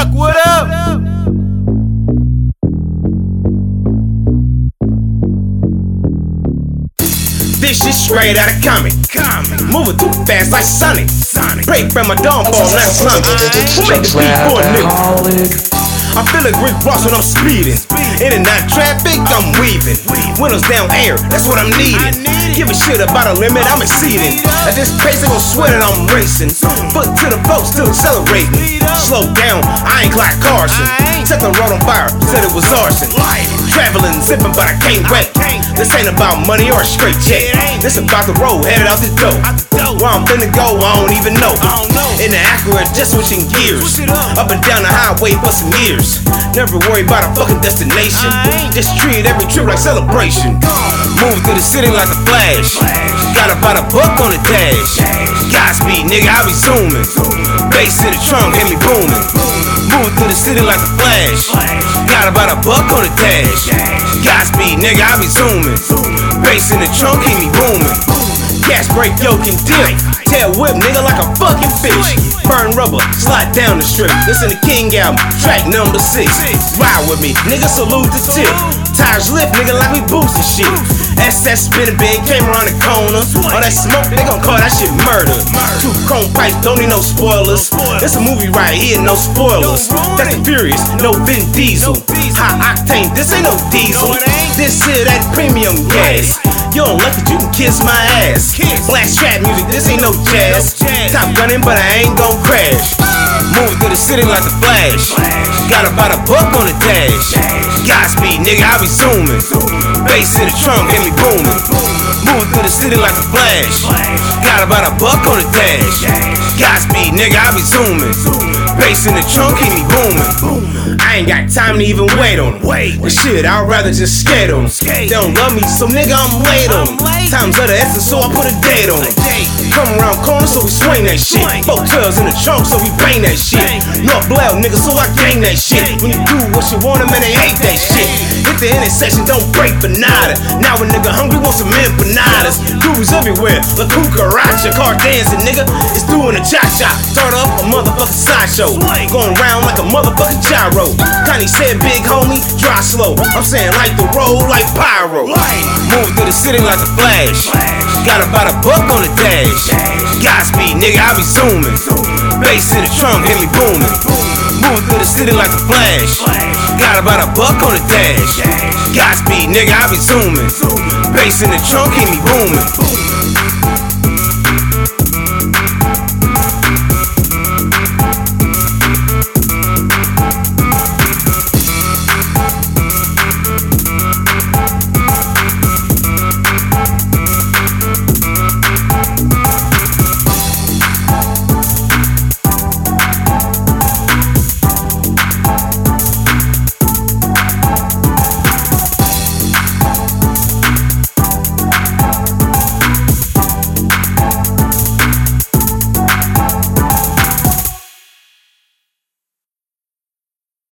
Chuck, what up? This shit straight out of comic. Moving too fast like Sonic. Sonic. Break from my downfall, not slump. Who make the beat for a nigga? I feel like Rick Ross when I'm speeding. In and out traffic, I'm weaving. Windows down air, that's what I'm needing. Give a shit about a limit, I'm exceeding. At this pace, they gon' sweat that I'm racing. Foot to the boat, still accelerating. Slow down, I ain't Clyde Carson. Set the road on fire, said it was arson. Traveling, zipping, but I can't wait. This ain't about money or a straight check. This about the road, headed out the door. Where I'm finna go, I don't even know. In the Acura, just switching gears. Up and down the highway for some years. Never worry about a fucking destination. Just treat every trip like celebration. Move through the city like a flash. Got about a buck on the dash. Godspeed, nigga, I be zooming. Bass in the trunk, hit me booming. Move through the city like a flash. Got about a buck on the dash. Godspeed, nigga, I be zooming. Bass in the trunk, keep me booming. Gas brake, yoke and dip. Tail whip, nigga, like a fucking fish. Burn rubber, slide down the strip. Listen to King album, track number six. Ride with me, nigga, salute the tip. Tires lift, nigga, like we boosting shit. SS spinning big, came around the corner. All that smoke, they gon' call that shit murder. Two chrome pipes, don't need no spoilers. It's a movie right here, no spoilers. That's the Furious, no Vin Diesel. High octane, this ain't no diesel. This shit that premium gas. You don't like it, you can kiss my ass. Kiss. Black trap music, this ain't no jazz. Top gunning, but I ain't gon' crash. Moving through the city like a flash. Got about a buck on the dash. Godspeed, nigga, I be zooming. Bass in the trunk, get me booming. Moving through the city like a flash. Got about a buck on the dash. Godspeed, nigga, I be zooming. Bass in the trunk, keep me booming. I ain't got time to even wait on. Wait, shit, I'd rather just skate on them. They don't love me, so nigga, I'm late on. Time's of the essence, so I put a date on. Come around corners, so we swing that shit. Four tails in the trunk, so we bang that shit. North Blow, nigga, so I gang that shit. When you do what you want, man, they hate that shit. Hit the intersection, don't break nada. Now a nigga hungry, want some empanadas. Grooves everywhere, La Cucaracha, car dancing, nigga. It's doing a cha cha. Start up a motherfucking sideshow. Going round like a motherfucking gyro. Kanye said, big homie, drive slow. I'm saying, like the road, like pyro. Move through the city like a flash. Got about a buck on the dash. Godspeed, nigga, I be zooming. Bass in the trunk, hit me booming. Move through the city like a flash. Got about a buck on the dash. Godspeed, nigga, I be zooming. Bass in the trunk, keep me booming.